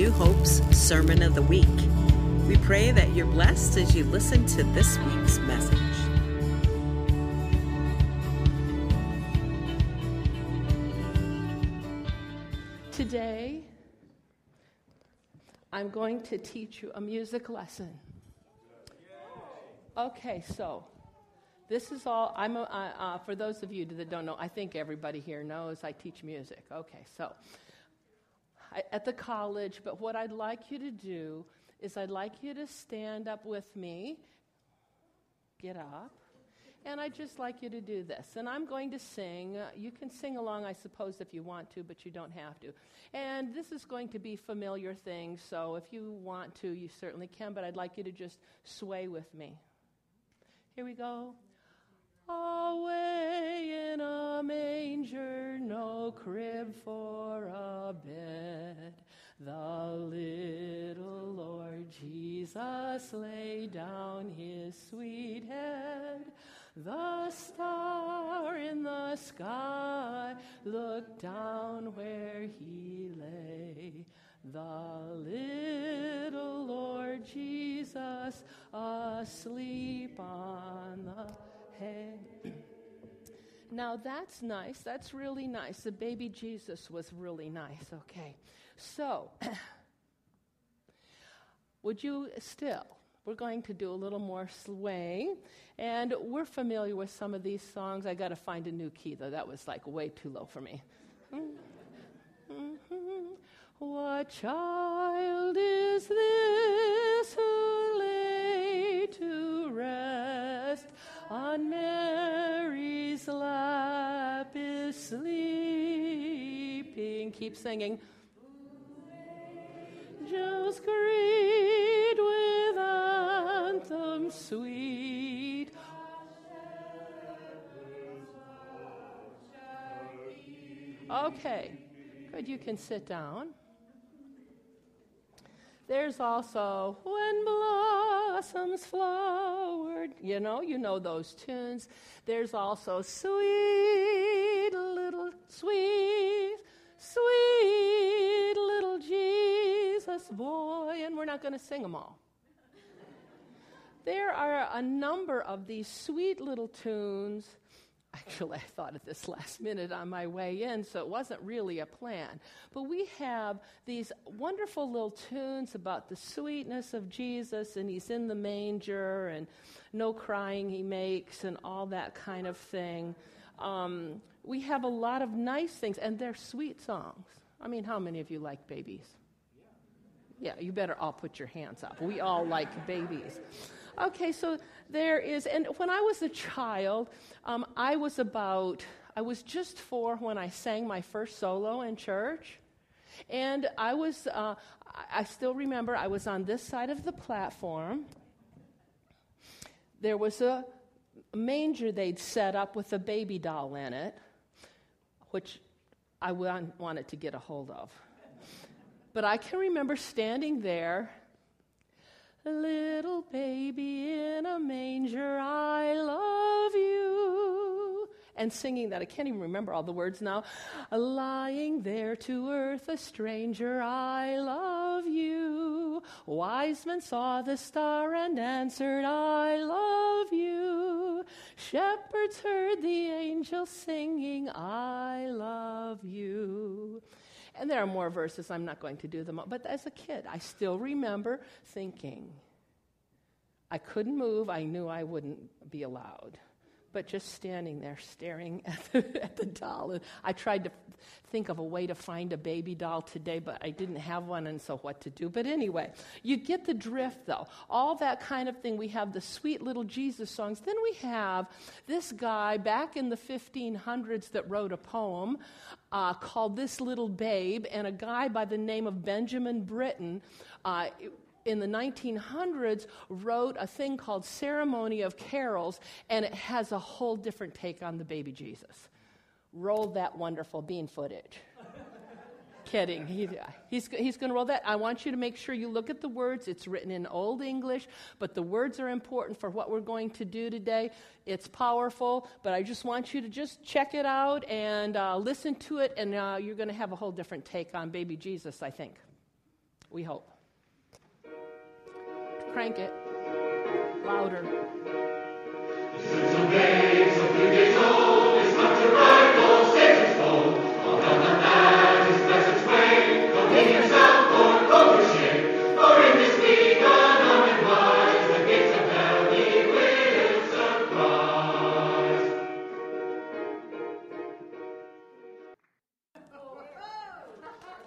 New Hope's Sermon of the Week. We pray that you're blessed as you listen to this week's message. Today, I'm going to teach you a music lesson. Okay, so this is all. I'm uh, uh, for those of you that don't know. I think everybody here knows I teach music. Okay, so at the college. But what I'd like you to do is I'd like you to stand up with me. Get up. And I'd just like you to do this. And I'm going to sing. You can sing along, I suppose, if you want to, but you don't have to. And this is going to be familiar things, so if you want to, you certainly can, but I'd like you to just sway with me. Here we go. Away in a manger, no crib for a bed. The little Lord Jesus lay down his sweet head. The star in the sky looked down where he lay. The little Lord Jesus asleep on the Now that's nice. That's really nice. The baby Jesus was really nice. Okay. So, would you still? We're going to do a little more swaying. And we're familiar with some of these songs. I got to find a new key, though. That was like way too low for me. Mm-hmm. Mm-hmm. What child is this on Mary's lap is sleeping? Keep singing. Just greet with anthem sweet. Okay, good. You can sit down. There's also When Blossoms Flowered. You know, you know those tunes. There's also Sweet Little, Sweet, Sweet Little Jesus Boy. And we're not going to sing them all. There are a number of these sweet little tunes Actually, I thought of this last minute on my way in, so it wasn't really a plan. But we have these wonderful little tunes about the sweetness of Jesus, and he's in the manger, and no crying he makes, and all that kind of thing. Um, we have a lot of nice things, and they're sweet songs. I mean, how many of you like babies? Yeah, you better all put your hands up. We all like babies. Okay, so there is, and when I was a child, um, I was about, I was just four when I sang my first solo in church. And I was, uh, I still remember, I was on this side of the platform. There was a manger they'd set up with a baby doll in it, which I wanted to get a hold of. But I can remember standing there Little baby in a manger, I love you. And singing that, I can't even remember all the words now. Lying there to earth, a stranger, I love you. Wise men saw the star and answered, I love you. Shepherds heard the angels singing, I love you. And there are more verses, I'm not going to do them all. But as a kid, I still remember thinking, I couldn't move, I knew I wouldn't be allowed. But just standing there staring at the, at the doll. And I tried to think of a way to find a baby doll today, but I didn't have one, and so what to do. But anyway, you get the drift, though. All that kind of thing. We have the sweet little Jesus songs. Then we have this guy back in the 1500s that wrote a poem uh, called This Little Babe, and a guy by the name of Benjamin Britten. Uh, in the 1900s, wrote a thing called Ceremony of Carols, and it has a whole different take on the baby Jesus. Roll that wonderful bean footage kidding. He, he's he's going to roll that. I want you to make sure you look at the words. It's written in Old English, but the words are important for what we're going to do today. It's powerful, but I just want you to just check it out and uh, listen to it, and uh, you're going to have a whole different take on baby Jesus, I think. We hope. Crank it louder.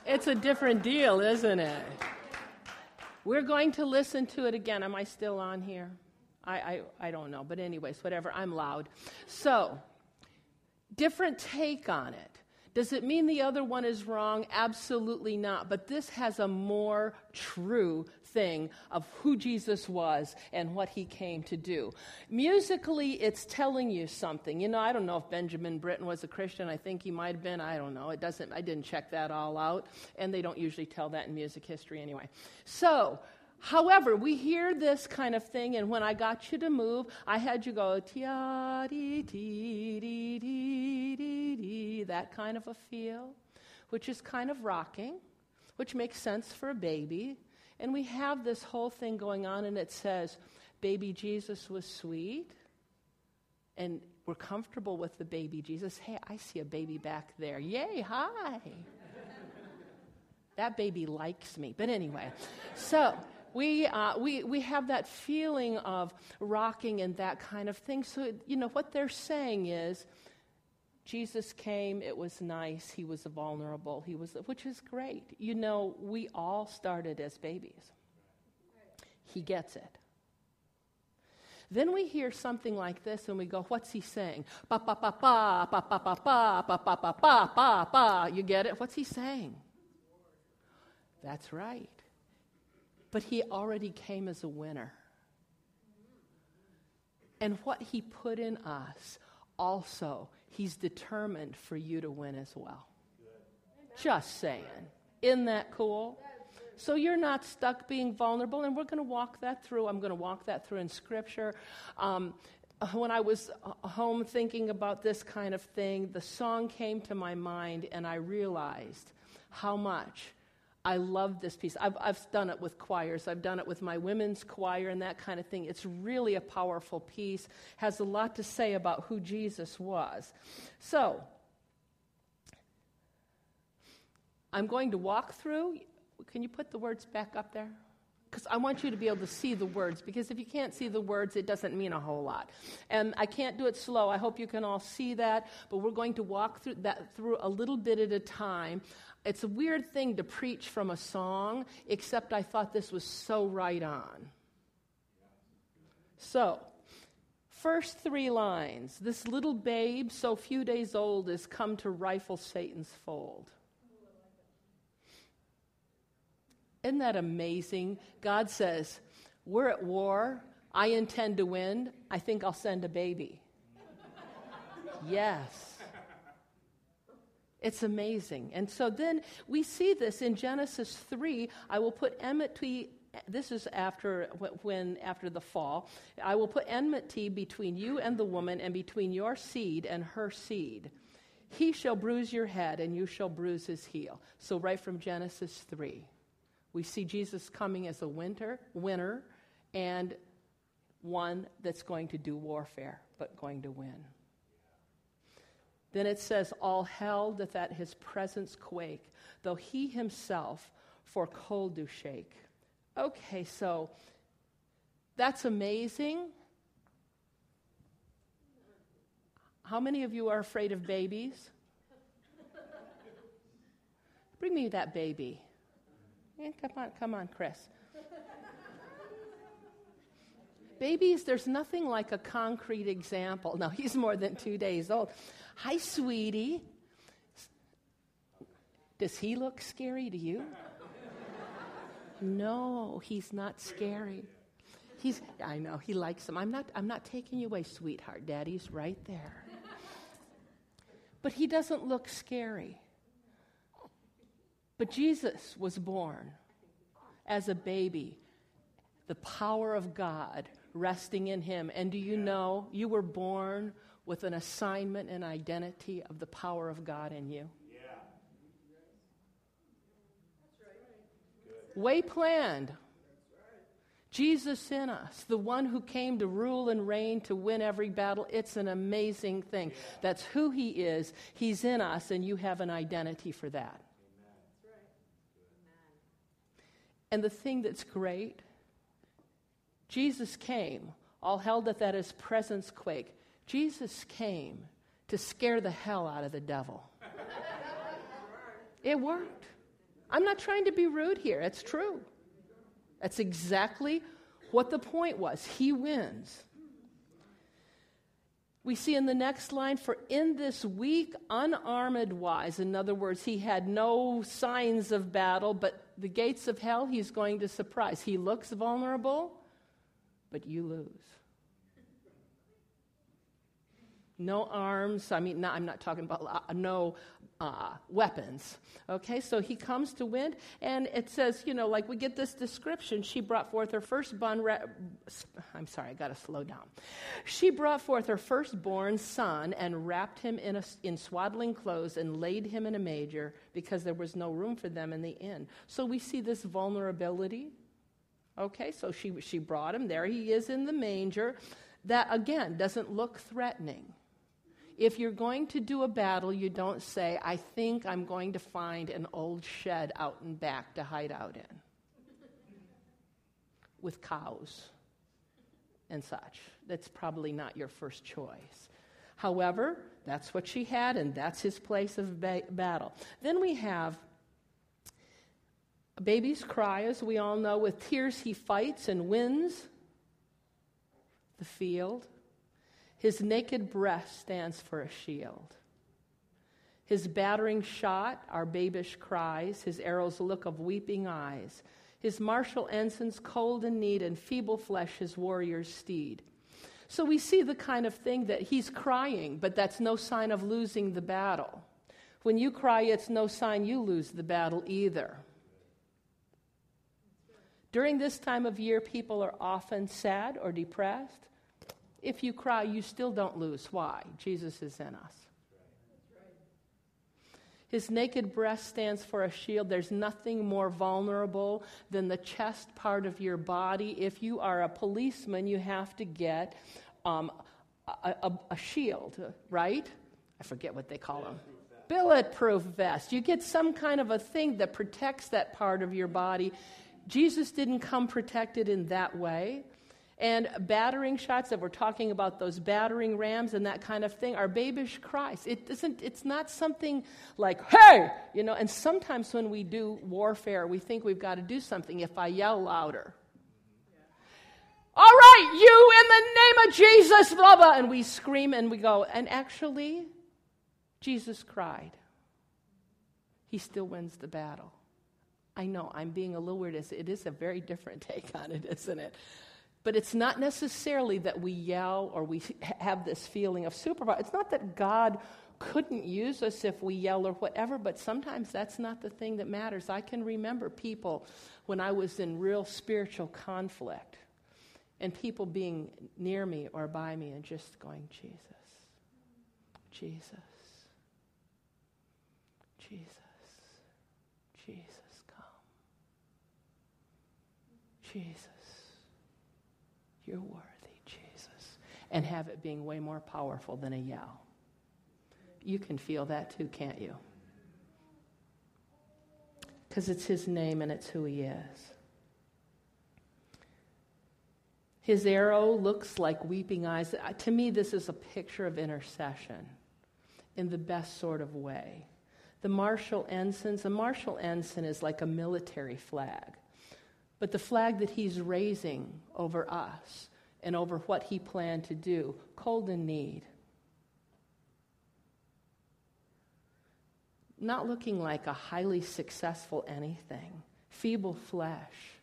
It's a different deal, isn't it? We're going to listen to it again. Am I still on here? I, I, I don't know. But, anyways, whatever. I'm loud. So, different take on it. Does it mean the other one is wrong? Absolutely not. But this has a more true thing of who Jesus was and what he came to do. Musically, it's telling you something. You know, I don't know if Benjamin Britten was a Christian. I think he might have been. I don't know. It doesn't, I didn't check that all out. And they don't usually tell that in music history anyway. So, However, we hear this kind of thing, and when I got you to move, I had you go tia dee dee dee dee dee dee, that kind of a feel, which is kind of rocking, which makes sense for a baby. And we have this whole thing going on, and it says, Baby Jesus was sweet, and we're comfortable with the baby Jesus. Hey, I see a baby back there. Yay, hi. that baby likes me. But anyway, so we, uh, we, we have that feeling of rocking and that kind of thing. So, you know, what they're saying is Jesus came, it was nice, he was vulnerable, he was, which is great. You know, we all started as babies. He gets it. Then we hear something like this and we go, What's he saying? Ba ba ba ba, ba ba ba ba, ba ba ba ba, ba ba. You get it? What's he saying? That's right but he already came as a winner. And what he put in us, also, he's determined for you to win as well. Just saying. Isn't that cool? So you're not stuck being vulnerable, and we're going to walk that through. I'm going to walk that through in Scripture. Um, when I was home thinking about this kind of thing, the song came to my mind, and I realized how much I love this piece. I've, I've done it with choirs. I've done it with my women's choir and that kind of thing. It's really a powerful piece, has a lot to say about who Jesus was. So, I'm going to walk through. Can you put the words back up there? Because I want you to be able to see the words, because if you can't see the words, it doesn't mean a whole lot. And I can't do it slow. I hope you can all see that, but we're going to walk through that through a little bit at a time. It's a weird thing to preach from a song, except I thought this was so right on. So, first three lines this little babe, so few days old, is come to rifle Satan's fold. Isn't that amazing? God says, We're at war. I intend to win. I think I'll send a baby. yes. It's amazing. And so then we see this in Genesis 3. I will put enmity this is after when after the fall i will put enmity between you and the woman and between your seed and her seed he shall bruise your head and you shall bruise his heel so right from genesis 3 we see jesus coming as a winter winner and one that's going to do warfare but going to win then it says, All hell doth at his presence quake, though he himself for cold do shake. Okay, so that's amazing. How many of you are afraid of babies? Bring me that baby. Yeah, come on, come on, Chris. Babies, there's nothing like a concrete example. Now, he's more than two days old. Hi, sweetie. Does he look scary to you? No, he's not scary. He's, I know, he likes them. I'm not, I'm not taking you away, sweetheart. Daddy's right there. But he doesn't look scary. But Jesus was born as a baby, the power of God resting in him. And do you know, you were born with an assignment and identity of the power of God in you. Yeah. way planned. Jesus in us, the one who came to rule and reign to win every battle. It's an amazing thing. That's who he is. He's in us, and you have an identity for that. Amen. And the thing that's great, Jesus came, all held at that his presence quake. Jesus came to scare the hell out of the devil. It worked. I'm not trying to be rude here, it's true. That's exactly what the point was. He wins. We see in the next line, for in this weak, unarmed wise, in other words, he had no signs of battle, but the gates of hell he's going to surprise. He looks vulnerable, but you lose. No arms, I mean, I'm not talking about uh, no uh, weapons. Okay, so he comes to wind, and it says, you know, like we get this description. She brought forth her firstborn. Re- I'm sorry, I got to slow down. She brought forth her firstborn son and wrapped him in, a, in swaddling clothes and laid him in a manger because there was no room for them in the inn. So we see this vulnerability. Okay, so she, she brought him. There he is in the manger. That, again, doesn't look threatening if you're going to do a battle, you don't say, I think I'm going to find an old shed out and back to hide out in with cows and such. That's probably not your first choice. However, that's what she had, and that's his place of ba- battle. Then we have a baby's cry, as we all know. With tears, he fights and wins the field. His naked breast stands for a shield. His battering shot are babish cries, his arrows look of weeping eyes. His martial ensigns cold and need, and feeble flesh his warrior's steed. So we see the kind of thing that he's crying, but that's no sign of losing the battle. When you cry, it's no sign you lose the battle either. During this time of year, people are often sad or depressed. If you cry, you still don't lose. Why? Jesus is in us. His naked breast stands for a shield. There's nothing more vulnerable than the chest part of your body. If you are a policeman, you have to get um, a, a, a, shield, right? I forget what they call them. Bulletproof vest. You get some kind of a thing that protects that part of your body. Jesus didn't come protected in that way. And battering shots that we're talking about, those battering rams and that kind of thing, are babish cries. It isn't, it's not something like, hey, you know, and sometimes when we do warfare, we think we've got to do something if I yell louder. All right, you in the name of Jesus, blah, blah. And we scream and we go. And actually, Jesus cried. He still wins the battle. I know I'm being a little weird. It is a very different take on it, isn't it? But it's not necessarily that we yell or we have this feeling of superpower. It's not that God couldn't use us if we yell or whatever, but sometimes that's not the thing that matters. I can remember people when I was in real spiritual conflict and people being near me or by me and just going, Jesus, Jesus, Jesus, Jesus, come. Jesus. You're worthy, Jesus. And have it being way more powerful than a yell. You can feel that too, can't you? Because it's His name and it's who He is. His arrow looks like weeping eyes. To me, this is a picture of intercession in the best sort of way. The martial ensigns, a martial ensign is like a military flag. But the flag that he's raising over us and over what he planned to do, cold in need. Not looking like a highly successful anything, feeble flesh,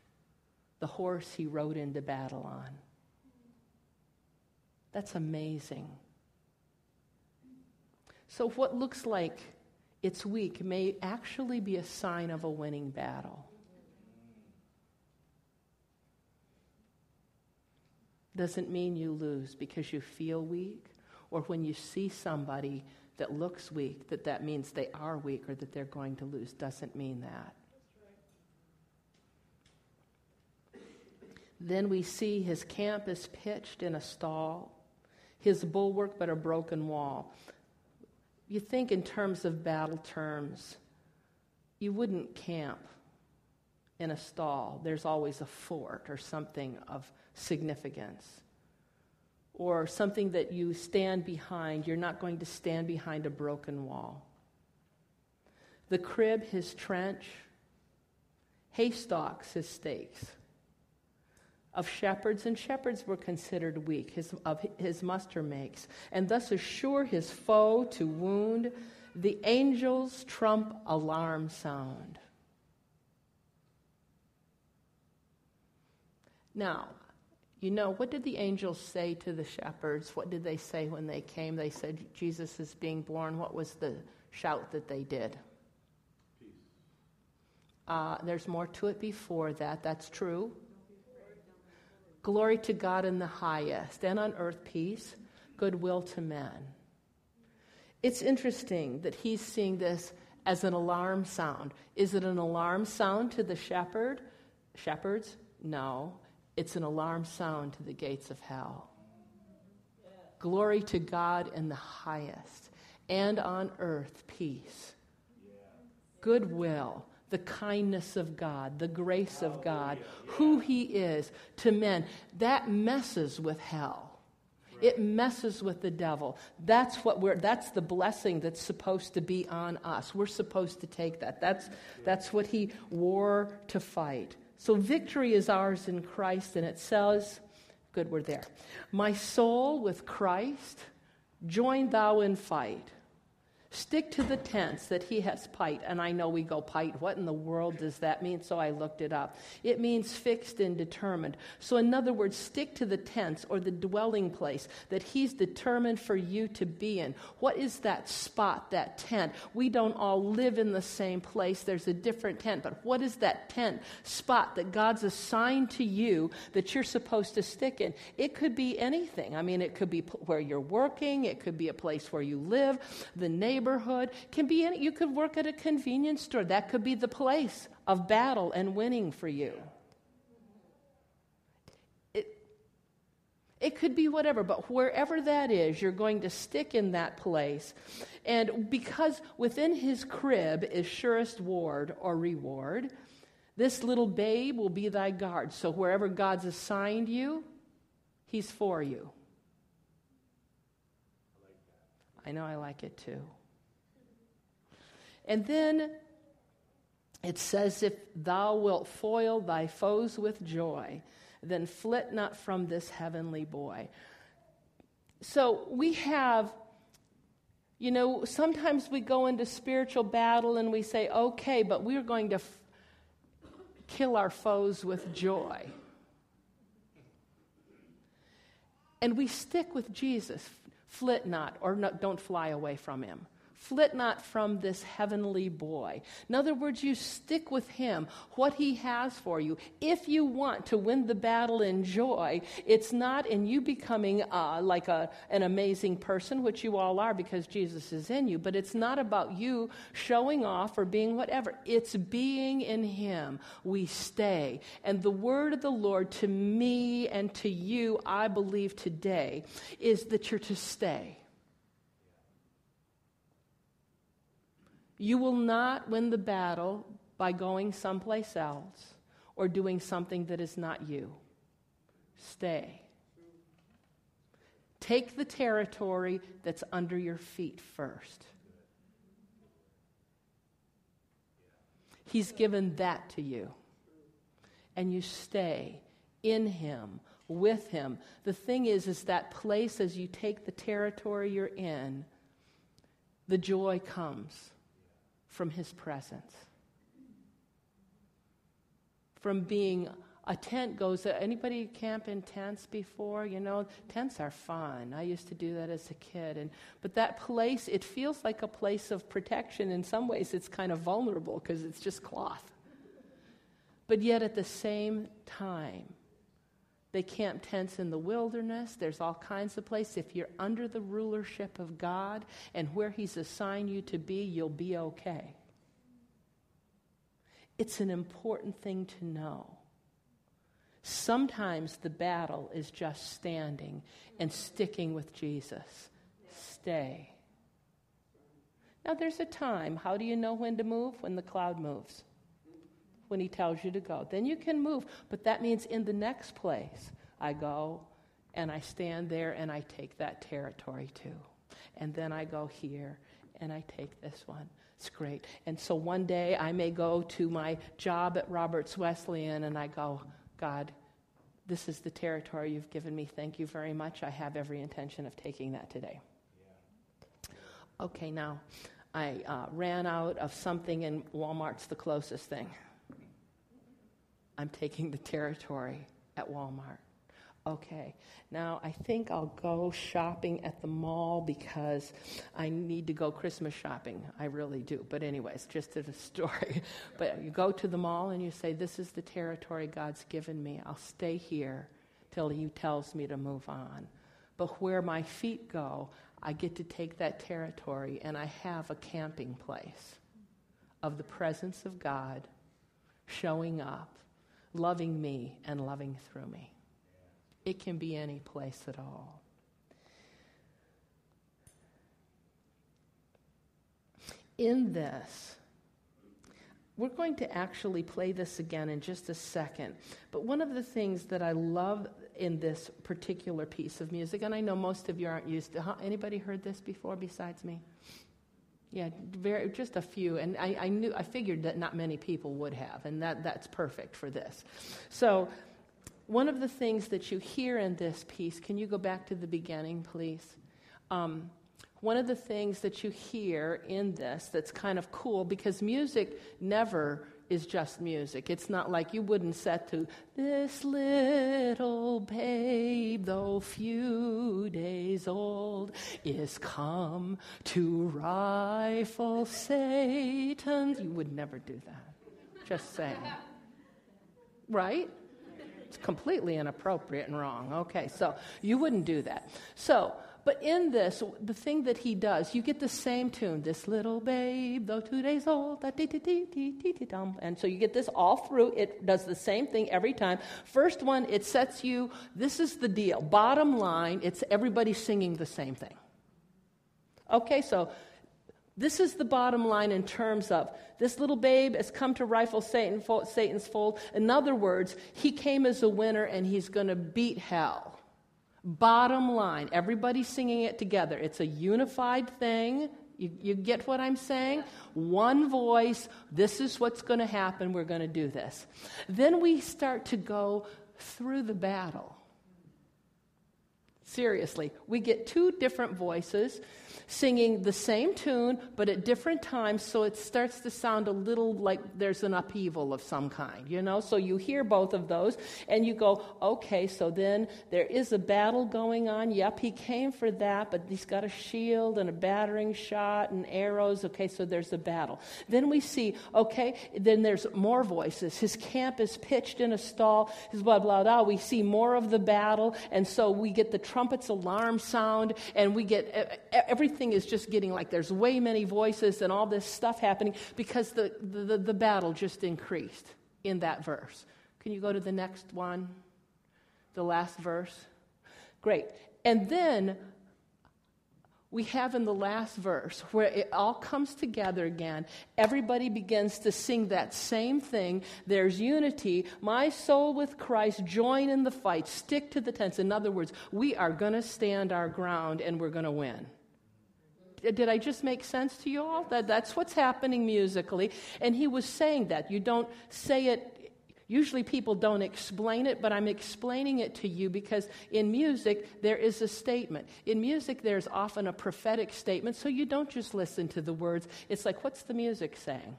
the horse he rode into battle on. That's amazing. So, what looks like it's weak may actually be a sign of a winning battle. Doesn't mean you lose because you feel weak or when you see somebody that looks weak that that means they are weak or that they're going to lose doesn't mean that Then we see his camp is pitched in a stall, his bulwark but a broken wall. You think in terms of battle terms, you wouldn't camp in a stall. There's always a fort or something of significance. Or something that you stand behind. You're not going to stand behind a broken wall. The crib, his trench, haystacks, his stakes of shepherds, and shepherds were considered weak, his, of his muster makes, and thus assure his foe to wound, the angels trump alarm sound. Now, you know, what did the angels say to the shepherds? What did they say when they came? They said, Jesus is being born. What was the shout that they did? Uh, there's more to it before that. That's true. Glory to God in the highest, and on earth peace, goodwill to men. It's interesting that he's seeing this as an alarm sound. Is it an alarm sound to the shepherd? Shepherds? No. It's an alarm sound to the gates of hell. Glory to God in the highest, and on earth peace, goodwill the kindness of God, the grace of God, who He is to men. That messes with hell. It messes with the devil. That's what we're that's the blessing that's supposed to be on us. We're supposed to take that. That's that's what he wore to fight. So victory is ours in Christ and it says, good we're there. My soul with Christ, join thou in fight. Stick to the tents that he has pight. And I know we go pight. What in the world does that mean? So I looked it up. It means fixed and determined. So, in other words, stick to the tents or the dwelling place that he's determined for you to be in. What is that spot, that tent? We don't all live in the same place. There's a different tent. But what is that tent spot that God's assigned to you that you're supposed to stick in? It could be anything. I mean, it could be where you're working, it could be a place where you live, the neighbor neighborhood, can be any, you could work at a convenience store. That could be the place of battle and winning for you. It, it could be whatever, but wherever that is, you're going to stick in that place. And because within his crib is surest ward or reward, this little babe will be thy guard. So wherever God's assigned you, he's for you. I know I like it too. And then it says, If thou wilt foil thy foes with joy, then flit not from this heavenly boy. So we have, you know, sometimes we go into spiritual battle and we say, okay, but we're going to f- kill our foes with joy. And we stick with Jesus, flit not, or no, don't fly away from him. Flit not from this heavenly boy. In other words, you stick with him, what he has for you. If you want to win the battle in joy, it's not in you becoming uh, like a, an amazing person, which you all are because Jesus is in you, but it's not about you showing off or being whatever. It's being in him. We stay. And the word of the Lord to me and to you, I believe today, is that you're to stay. You will not win the battle by going someplace else or doing something that is not you. Stay. Take the territory that's under your feet first. He's given that to you. And you stay in Him, with Him. The thing is, is that place as you take the territory you're in, the joy comes from his presence. From being a tent goes anybody camp in tents before? You know tents are fun. I used to do that as a kid. And but that place it feels like a place of protection. In some ways it's kind of vulnerable because it's just cloth. But yet at the same time they camp tents in the wilderness. There's all kinds of places. If you're under the rulership of God and where He's assigned you to be, you'll be okay. It's an important thing to know. Sometimes the battle is just standing and sticking with Jesus. Stay. Now, there's a time. How do you know when to move? When the cloud moves, when he tells you to go. Then you can move. But that means in the next place, I go and I stand there and I take that territory too. And then I go here and I take this one. It's great. And so one day I may go to my job at Roberts Wesleyan and I go, God, this is the territory you've given me. Thank you very much. I have every intention of taking that today. Yeah. Okay, now I uh, ran out of something, and Walmart's the closest thing. I'm taking the territory at Walmart. Okay, now I think I'll go shopping at the mall because I need to go Christmas shopping. I really do. But, anyways, just as a story. but you go to the mall and you say, This is the territory God's given me. I'll stay here till He tells me to move on. But where my feet go, I get to take that territory and I have a camping place of the presence of God showing up, loving me, and loving through me. It can be any place at all. In this, we're going to actually play this again in just a second. But one of the things that I love in this particular piece of music, and I know most of you aren't used to, huh? anybody heard this before besides me? Yeah, very, just a few, and I, I knew I figured that not many people would have, and that, that's perfect for this. So one of the things that you hear in this piece, can you go back to the beginning, please? Um, one of the things that you hear in this that's kind of cool because music never is just music. It's not like you wouldn't set to this little babe, though few days old, is come to rifle Satan's. You would never do that. Just saying. Right? It's completely inappropriate and wrong. Okay, so you wouldn't do that. So, but in this, the thing that he does, you get the same tune. This little babe, though two days old, and so you get this all through. It does the same thing every time. First one, it sets you. This is the deal. Bottom line, it's everybody singing the same thing. Okay, so this is the bottom line in terms of this little babe has come to rifle Satan, Satan's fold. In other words, he came as a winner and he's going to beat hell. Bottom line, everybody's singing it together. It's a unified thing. You, you get what I'm saying? One voice. This is what's going to happen. We're going to do this. Then we start to go through the battle. Seriously, we get two different voices singing the same tune, but at different times, so it starts to sound a little like there's an upheaval of some kind, you know? So you hear both of those, and you go, okay, so then there is a battle going on. Yep, he came for that, but he's got a shield and a battering shot and arrows. Okay, so there's a battle. Then we see, okay, then there's more voices. His camp is pitched in a stall, his blah, blah, blah. We see more of the battle, and so we get the trumpet's alarm sound, and we get everything everything is just getting like there's way many voices and all this stuff happening because the, the, the battle just increased in that verse. Can you go to the next one? The last verse? Great. And then we have in the last verse where it all comes together again. Everybody begins to sing that same thing. There's unity. My soul with Christ, join in the fight, stick to the tents. In other words, we are going to stand our ground and we're going to win did I just make sense to you all? That, that's what's happening musically. And he was saying that. You don't say it Usually people don't explain it, but I'm explaining it to you because in music there is a statement. In music there's often a prophetic statement, so you don't just listen to the words. It's like, what's the music saying?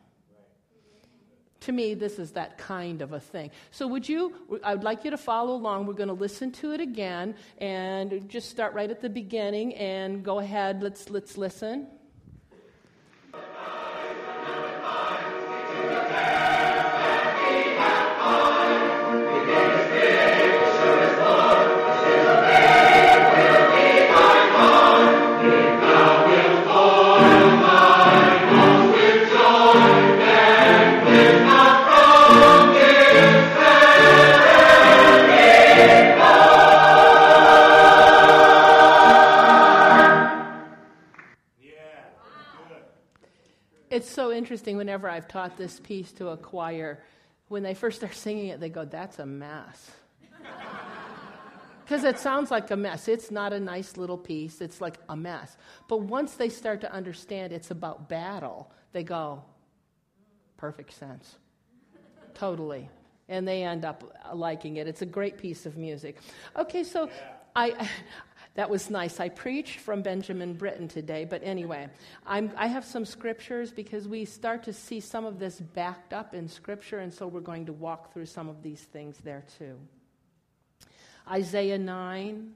To me, this is that kind of a thing. So, would you? I would like you to follow along. We're going to listen to it again and just start right at the beginning and go ahead. Let's let's listen. Interesting whenever I've taught this piece to a choir, when they first start singing it, they go, That's a mess. Because it sounds like a mess. It's not a nice little piece, it's like a mess. But once they start to understand it's about battle, they go, Perfect sense. totally. And they end up liking it. It's a great piece of music. Okay, so I. That was nice. I preached from Benjamin Britten today, but anyway, I'm, i have some scriptures because we start to see some of this backed up in scripture, and so we're going to walk through some of these things there too. Isaiah 9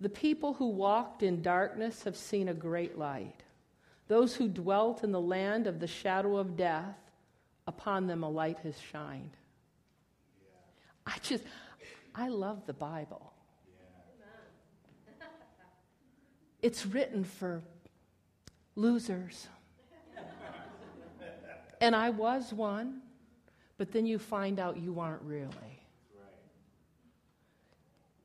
The people who walked in darkness have seen a great light. Those who dwelt in the land of the shadow of death, upon them a light has shined. I just, I love the Bible. It's written for losers. and I was one, but then you find out you aren't really.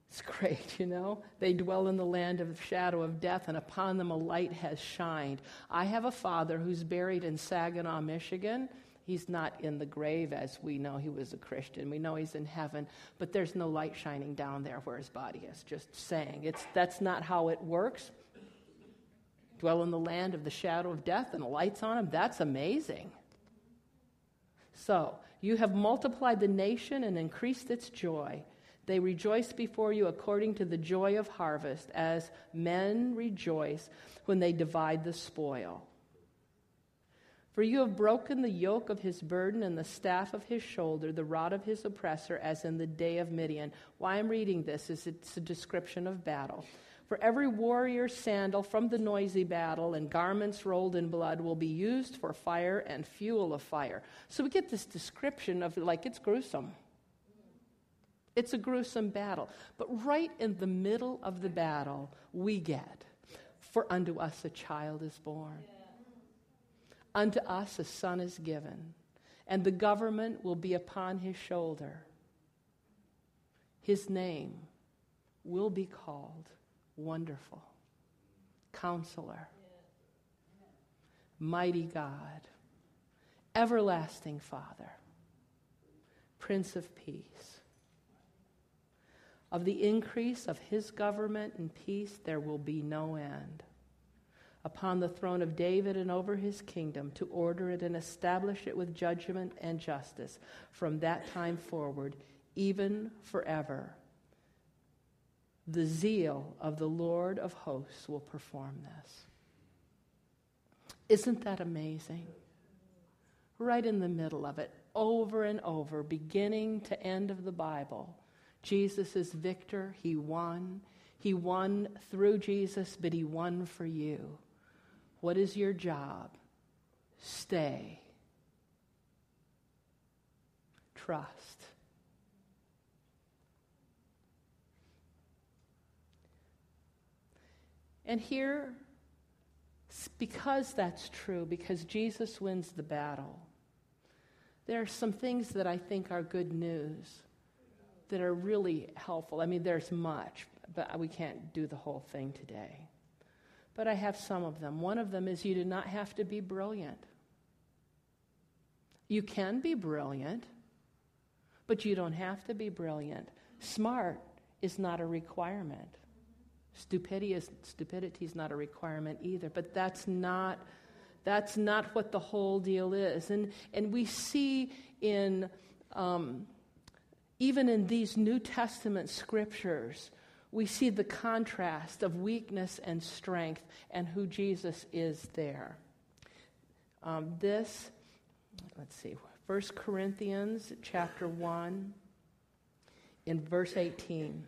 It's great, you know? They dwell in the land of the shadow of death, and upon them a light has shined. I have a father who's buried in Saginaw, Michigan. He's not in the grave as we know he was a Christian. We know he's in heaven, but there's no light shining down there where his body is. Just saying. It's, that's not how it works dwell in the land of the shadow of death and the lights on them. That's amazing. So, you have multiplied the nation and increased its joy. They rejoice before you according to the joy of harvest, as men rejoice when they divide the spoil. For you have broken the yoke of his burden and the staff of his shoulder, the rod of his oppressor, as in the day of Midian. Why I'm reading this is it's a description of battle. For every warrior's sandal from the noisy battle and garments rolled in blood will be used for fire and fuel of fire. So we get this description of like it's gruesome. It's a gruesome battle. But right in the middle of the battle, we get, For unto us a child is born, unto us a son is given, and the government will be upon his shoulder. His name will be called Wonderful. Counselor. Mighty God. Everlasting Father. Prince of Peace. Of the increase of his government and peace, there will be no end. Upon the throne of David and over his kingdom, to order it and establish it with judgment and justice from that time forward, even forever. The zeal of the Lord of hosts will perform this. Isn't that amazing? Right in the middle of it, over and over, beginning to end of the Bible, Jesus is victor. He won. He won through Jesus, but he won for you. What is your job? Stay. Trust. And here, because that's true, because Jesus wins the battle, there are some things that I think are good news that are really helpful. I mean, there's much, but we can't do the whole thing today. But I have some of them. One of them is you do not have to be brilliant. You can be brilliant, but you don't have to be brilliant. Smart is not a requirement. Stupidity is, stupidity is not a requirement either, but that's not, that's not what the whole deal is. And, and we see in, um, even in these New Testament scriptures, we see the contrast of weakness and strength and who Jesus is there. Um, this, let's see, 1 Corinthians chapter 1 in verse 18.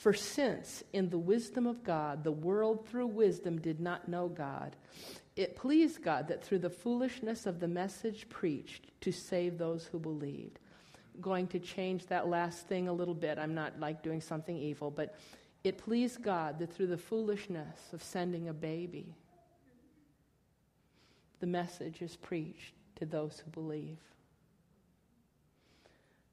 For since in the wisdom of God, the world through wisdom did not know God, it pleased God that through the foolishness of the message preached to save those who believed. Going to change that last thing a little bit. I'm not like doing something evil, but it pleased God that through the foolishness of sending a baby, the message is preached to those who believe.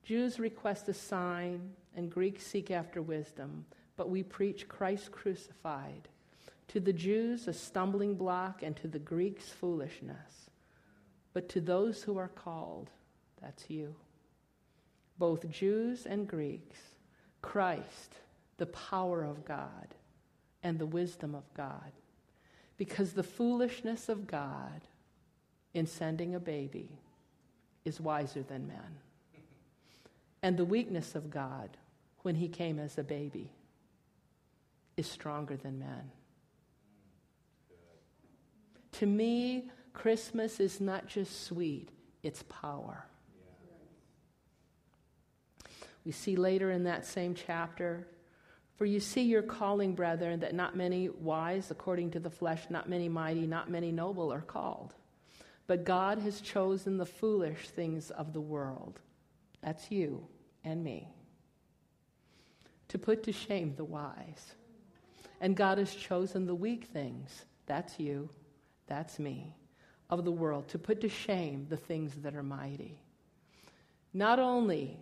Jews request a sign, and Greeks seek after wisdom, but we preach Christ crucified. To the Jews, a stumbling block, and to the Greeks, foolishness. But to those who are called, that's you, both Jews and Greeks, Christ, the power of God and the wisdom of God. Because the foolishness of God in sending a baby is wiser than men. And the weakness of God when he came as a baby is stronger than man. To me, Christmas is not just sweet, it's power. We see later in that same chapter, for you see your calling, brethren, that not many wise according to the flesh, not many mighty, not many noble are called. But God has chosen the foolish things of the world. That's you and me. To put to shame the wise. And God has chosen the weak things. That's you that's me, of the world, to put to shame the things that are mighty. Not only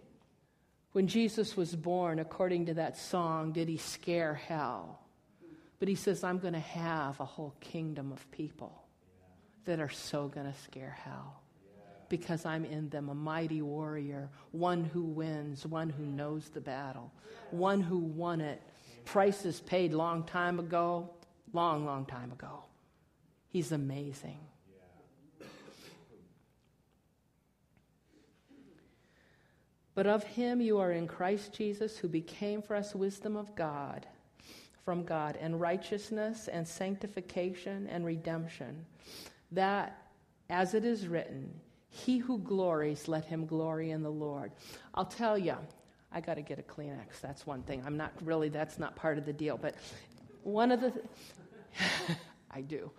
when Jesus was born, according to that song, did he scare hell, but he says, I'm going to have a whole kingdom of people that are so going to scare hell because I'm in them, a mighty warrior, one who wins, one who knows the battle, one who won it. Prices paid long time ago, long, long time ago. He's amazing. But of him you are in Christ Jesus, who became for us wisdom of God, from God, and righteousness and sanctification and redemption. That, as it is written, he who glories, let him glory in the Lord. I'll tell you, I got to get a Kleenex. That's one thing. I'm not really, that's not part of the deal. But one of the, th- I do.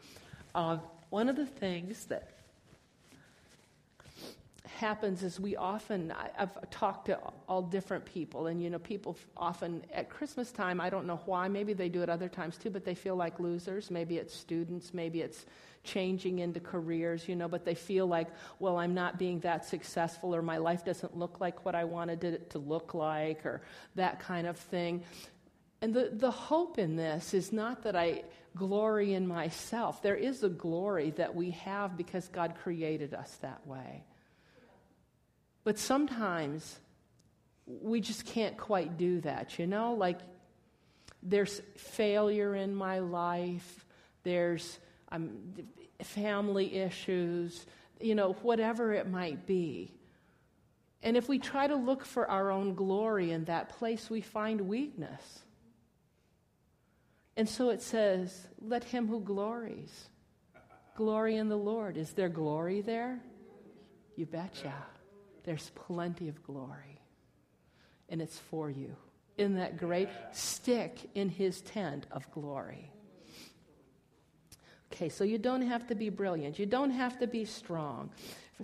Uh, one of the things that happens is we often I, have talked to all different people and you know people often at christmas time i don't know why maybe they do it other times too but they feel like losers maybe it's students maybe it's changing into careers you know but they feel like well i'm not being that successful or my life doesn't look like what i wanted it to look like or that kind of thing and the, the hope in this is not that I glory in myself. There is a glory that we have because God created us that way. But sometimes we just can't quite do that, you know? Like there's failure in my life, there's um, family issues, you know, whatever it might be. And if we try to look for our own glory in that place, we find weakness. And so it says, let him who glories glory in the Lord. Is there glory there? You betcha. There's plenty of glory. And it's for you. In that great stick in his tent of glory. Okay, so you don't have to be brilliant. You don't have to be strong.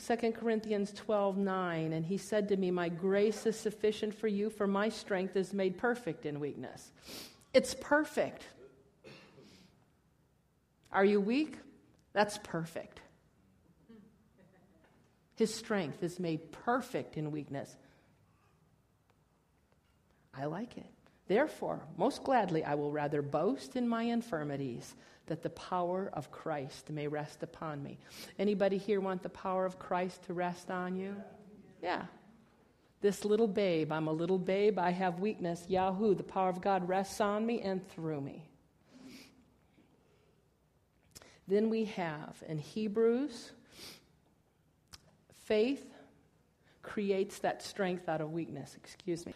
2 Corinthians 12, 9, and he said to me, My grace is sufficient for you, for my strength is made perfect in weakness. It's perfect. Are you weak? That's perfect. His strength is made perfect in weakness. I like it. Therefore, most gladly, I will rather boast in my infirmities that the power of Christ may rest upon me. Anybody here want the power of Christ to rest on you? Yeah. This little babe, I'm a little babe, I have weakness. Yahoo, the power of God rests on me and through me. Then we have in Hebrews, faith creates that strength out of weakness. Excuse me.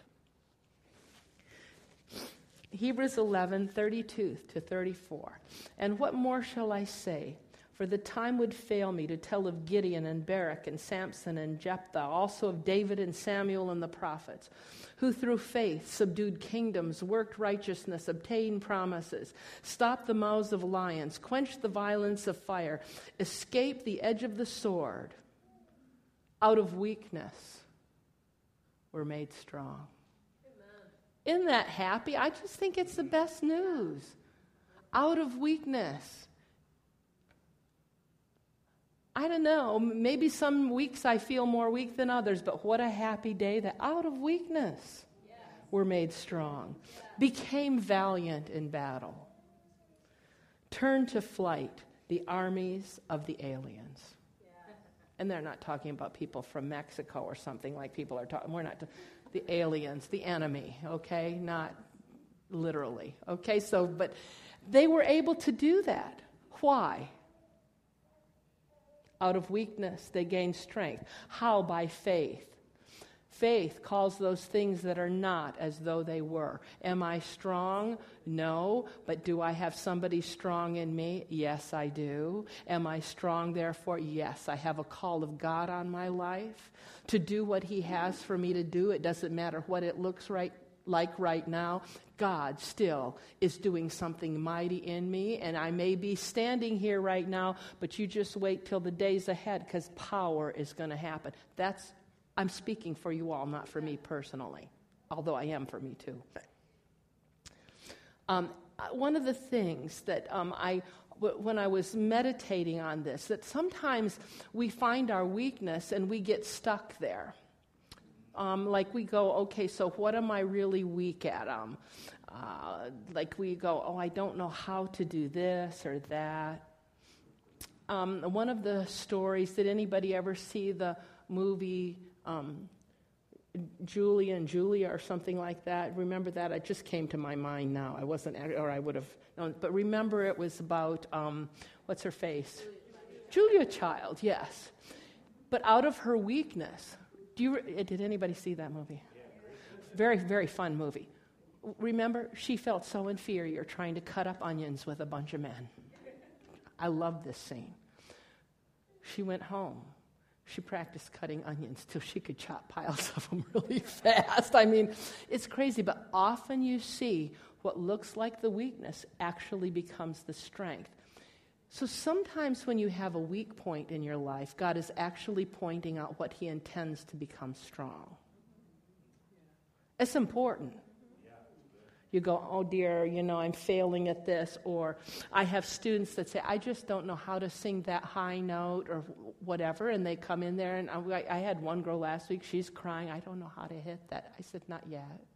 Hebrews 11, 32 to 34. And what more shall I say? For the time would fail me to tell of Gideon and Barak and Samson and Jephthah, also of David and Samuel and the prophets, who through faith subdued kingdoms, worked righteousness, obtained promises, stopped the mouths of lions, quenched the violence of fire, escaped the edge of the sword. Out of weakness were made strong. Isn't that happy? I just think it's the best news. Out of weakness I don't know, maybe some weeks I feel more weak than others, but what a happy day that out of weakness yes. we're made strong, yes. became valiant in battle, turned to flight the armies of the aliens. And they're not talking about people from Mexico or something like people are talking. We're not the aliens, the enemy, okay? Not literally, okay? So, but they were able to do that. Why? Out of weakness, they gain strength. How? By faith. Faith calls those things that are not as though they were. Am I strong? No. But do I have somebody strong in me? Yes, I do. Am I strong, therefore? Yes. I have a call of God on my life to do what He has for me to do. It doesn't matter what it looks right, like right now. God still is doing something mighty in me, and I may be standing here right now, but you just wait till the days ahead because power is going to happen. That's, I'm speaking for you all, not for me personally, although I am for me too. Um, one of the things that um, I when I was meditating on this, that sometimes we find our weakness and we get stuck there um, like we go, okay, so what am I really weak at? Um, uh, like we go, oh, I don't know how to do this or that. Um, one of the stories, did anybody ever see the movie um, Julie and Julia or something like that? Remember that? It just came to my mind now. I wasn't, or I would have known. But remember, it was about, um, what's her face? Julia Child, yes. But out of her weakness, do you, did anybody see that movie? Very, very fun movie. Remember, she felt so inferior trying to cut up onions with a bunch of men. I love this scene. She went home. She practiced cutting onions till she could chop piles of them really fast. I mean, it's crazy, but often you see what looks like the weakness actually becomes the strength. So sometimes when you have a weak point in your life, God is actually pointing out what He intends to become strong. It's important. You go, oh dear, you know, I'm failing at this. Or I have students that say, I just don't know how to sing that high note or whatever. And they come in there, and I, I had one girl last week, she's crying, I don't know how to hit that. I said, not yet.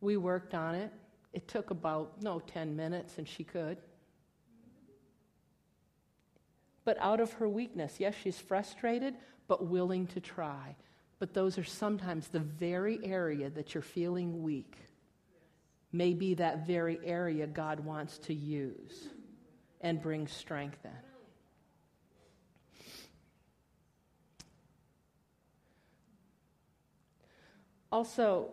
We worked on it. It took about, no, 10 minutes, and she could but out of her weakness. Yes, she's frustrated, but willing to try. But those are sometimes the very area that you're feeling weak, may be that very area God wants to use and bring strength in. Also,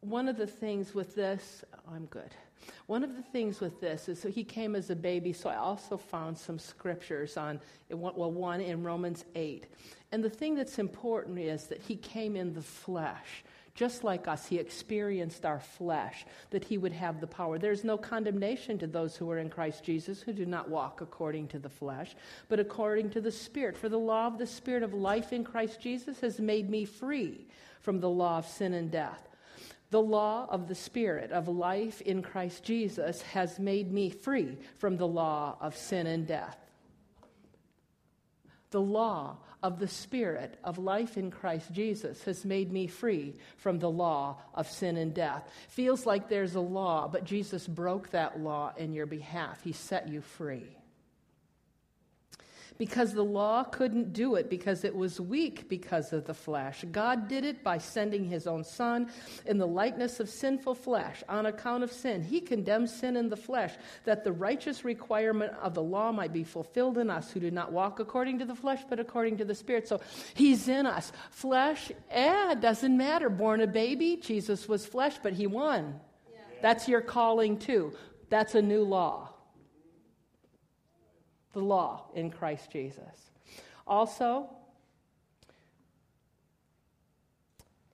one of the things with this, I'm good. One of the things with this is so he came as a baby, so I also found some scriptures on, well, one in Romans 8. And the thing that's important is that he came in the flesh. Just like us, he experienced our flesh, that he would have the power. There's no condemnation to those who are in Christ Jesus who do not walk according to the flesh, but according to the Spirit. For the law of the Spirit of life in Christ Jesus has made me free from the law of sin and death. The law of the Spirit of life in Christ Jesus has made me free from the law of sin and death. The law of the Spirit of life in Christ Jesus has made me free from the law of sin and death. Feels like there's a law, but Jesus broke that law in your behalf. He set you free because the law couldn't do it because it was weak because of the flesh. God did it by sending his own Son in the likeness of sinful flesh on account of sin. He condemned sin in the flesh that the righteous requirement of the law might be fulfilled in us who do not walk according to the flesh but according to the Spirit. So he's in us. Flesh, eh, doesn't matter. Born a baby, Jesus was flesh, but he won. Yeah. That's your calling too. That's a new law. The law in Christ Jesus. Also,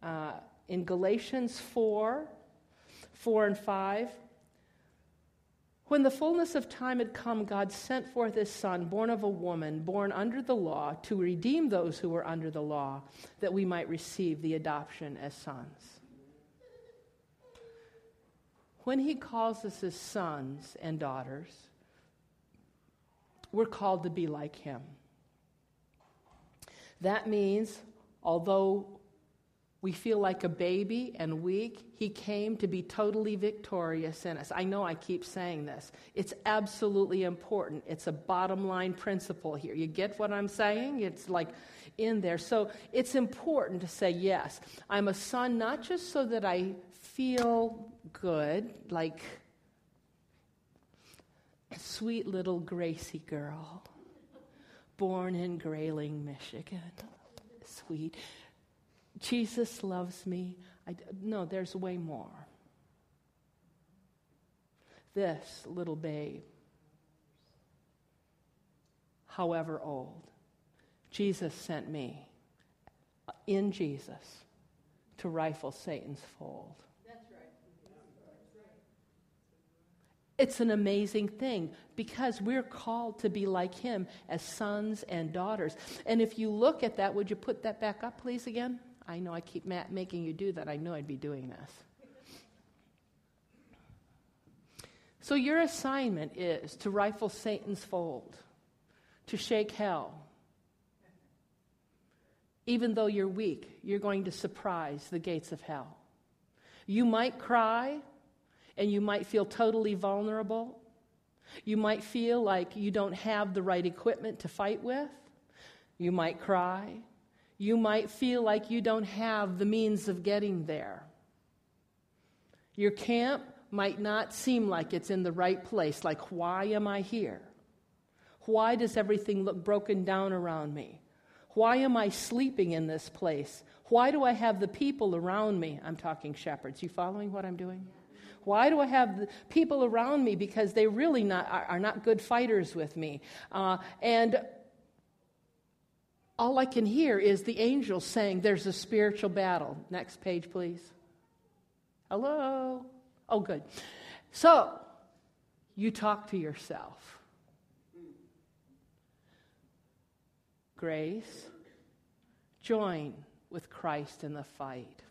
uh, in Galatians 4 4 and 5, when the fullness of time had come, God sent forth his Son, born of a woman, born under the law, to redeem those who were under the law, that we might receive the adoption as sons. When he calls us his sons and daughters, we're called to be like him. That means, although we feel like a baby and weak. He came to be totally victorious in us. I know I keep saying this. It's absolutely important. It's a bottom line principle here. You get what I'm saying? It's like in there. So it's important to say, yes, I'm a son not just so that I feel good, like sweet little Gracie girl born in Grayling, Michigan. Sweet Jesus loves me. I, no, there's way more. This little babe, however old, Jesus sent me uh, in Jesus to rifle Satan's fold. It's an amazing thing because we're called to be like him as sons and daughters. And if you look at that, would you put that back up, please, again? I know I keep ma- making you do that. I know I'd be doing this. So, your assignment is to rifle Satan's fold, to shake hell. Even though you're weak, you're going to surprise the gates of hell. You might cry and you might feel totally vulnerable. You might feel like you don't have the right equipment to fight with. You might cry you might feel like you don't have the means of getting there. Your camp might not seem like it's in the right place. Like, why am I here? Why does everything look broken down around me? Why am I sleeping in this place? Why do I have the people around me? I'm talking shepherds. You following what I'm doing? Why do I have people around me? Because they really not, are, are not good fighters with me. Uh, and all I can hear is the angels saying, There's a spiritual battle. Next page, please. Hello? Oh, good. So, you talk to yourself. Grace, join with Christ in the fight.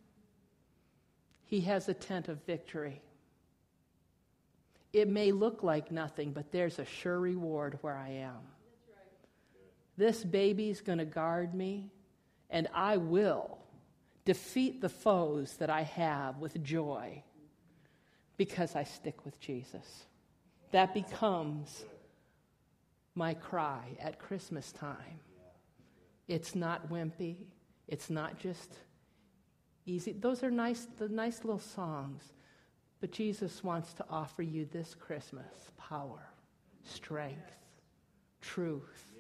He has a tent of victory. It may look like nothing, but there's a sure reward where I am. This baby's going to guard me, and I will defeat the foes that I have with joy because I stick with Jesus. That becomes my cry at Christmas time. It's not wimpy, it's not just easy. Those are nice, the nice little songs. But Jesus wants to offer you this Christmas power, strength, truth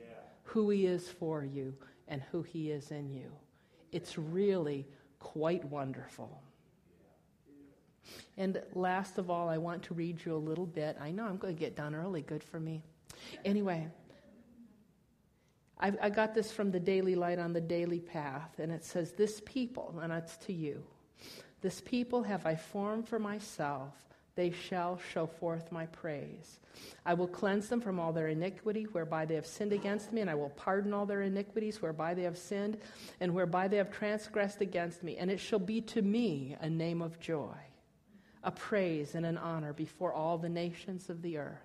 who He is for you and who He is in you. It's really quite wonderful. And last of all, I want to read you a little bit. I know I'm going to get done early, good for me. Anyway, I, I got this from the Daily Light on the Daily Path, and it says, This people, and it's to you, this people have I formed for myself they shall show forth my praise. I will cleanse them from all their iniquity whereby they have sinned against me, and I will pardon all their iniquities whereby they have sinned and whereby they have transgressed against me. And it shall be to me a name of joy, a praise and an honor before all the nations of the earth.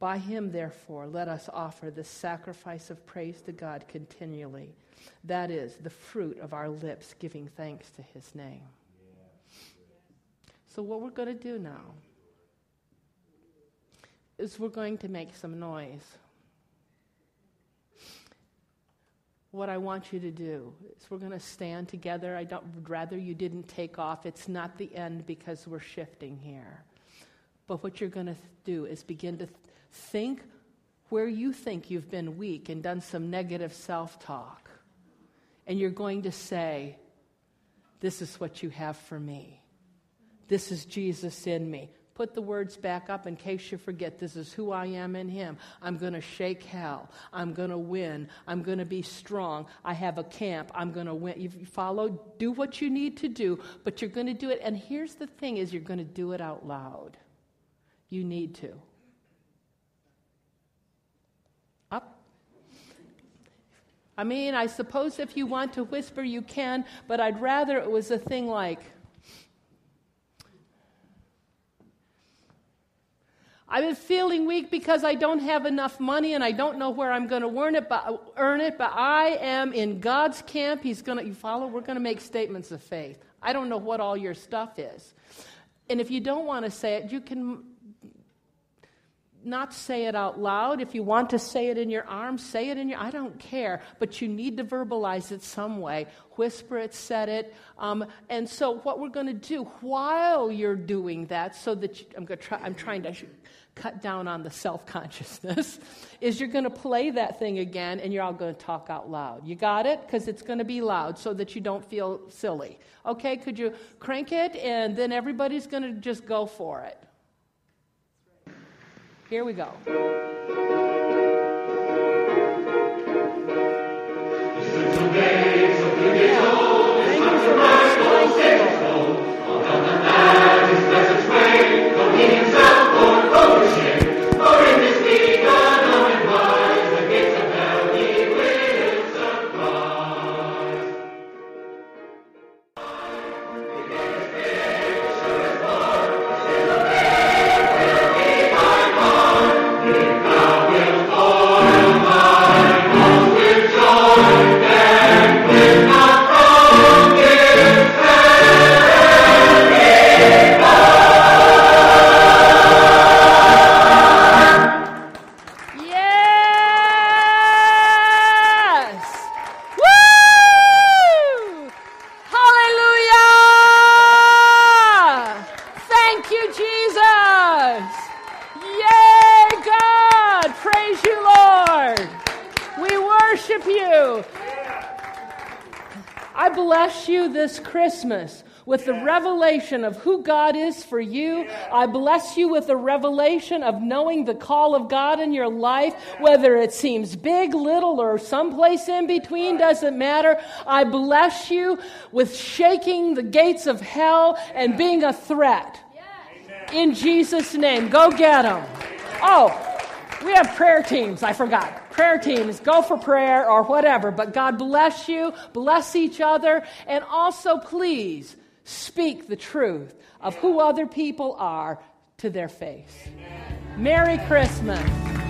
By him, therefore, let us offer the sacrifice of praise to God continually. That is the fruit of our lips, giving thanks to his name. So, what we're going to do now is we're going to make some noise. What I want you to do is we're going to stand together. I don't, would rather you didn't take off. It's not the end because we're shifting here. But what you're going to do is begin to think where you think you've been weak and done some negative self talk. And you're going to say, This is what you have for me. This is Jesus in me. Put the words back up in case you forget. This is who I am in Him. I'm going to shake hell. I'm going to win. I'm going to be strong. I have a camp. I'm going to win. You follow, do what you need to do, but you're going to do it. And here's the thing is you're going to do it out loud. You need to. Up. I mean, I suppose if you want to whisper, you can, but I'd rather it was a thing like, I've been feeling weak because I don't have enough money and I don't know where I'm going to earn it, but, earn it, but I am in God's camp. He's going to, you follow? We're going to make statements of faith. I don't know what all your stuff is. And if you don't want to say it, you can not say it out loud. If you want to say it in your arms, say it in your. I don't care, but you need to verbalize it some way. Whisper it, set it. Um, and so, what we're going to do while you're doing that, so that you, I'm going to try. I'm trying to cut down on the self consciousness, is you're going to play that thing again, and you're all going to talk out loud. You got it? Because it's going to be loud, so that you don't feel silly. Okay? Could you crank it, and then everybody's going to just go for it. Here we go. Christmas with the revelation of who God is for you. I bless you with the revelation of knowing the call of God in your life, whether it seems big, little, or someplace in between, doesn't matter. I bless you with shaking the gates of hell and being a threat. In Jesus' name, go get them. Oh, we have prayer teams. I forgot prayer teams, go for prayer or whatever. But God bless you, bless each other, and also please speak the truth of who other people are to their face. Merry Christmas.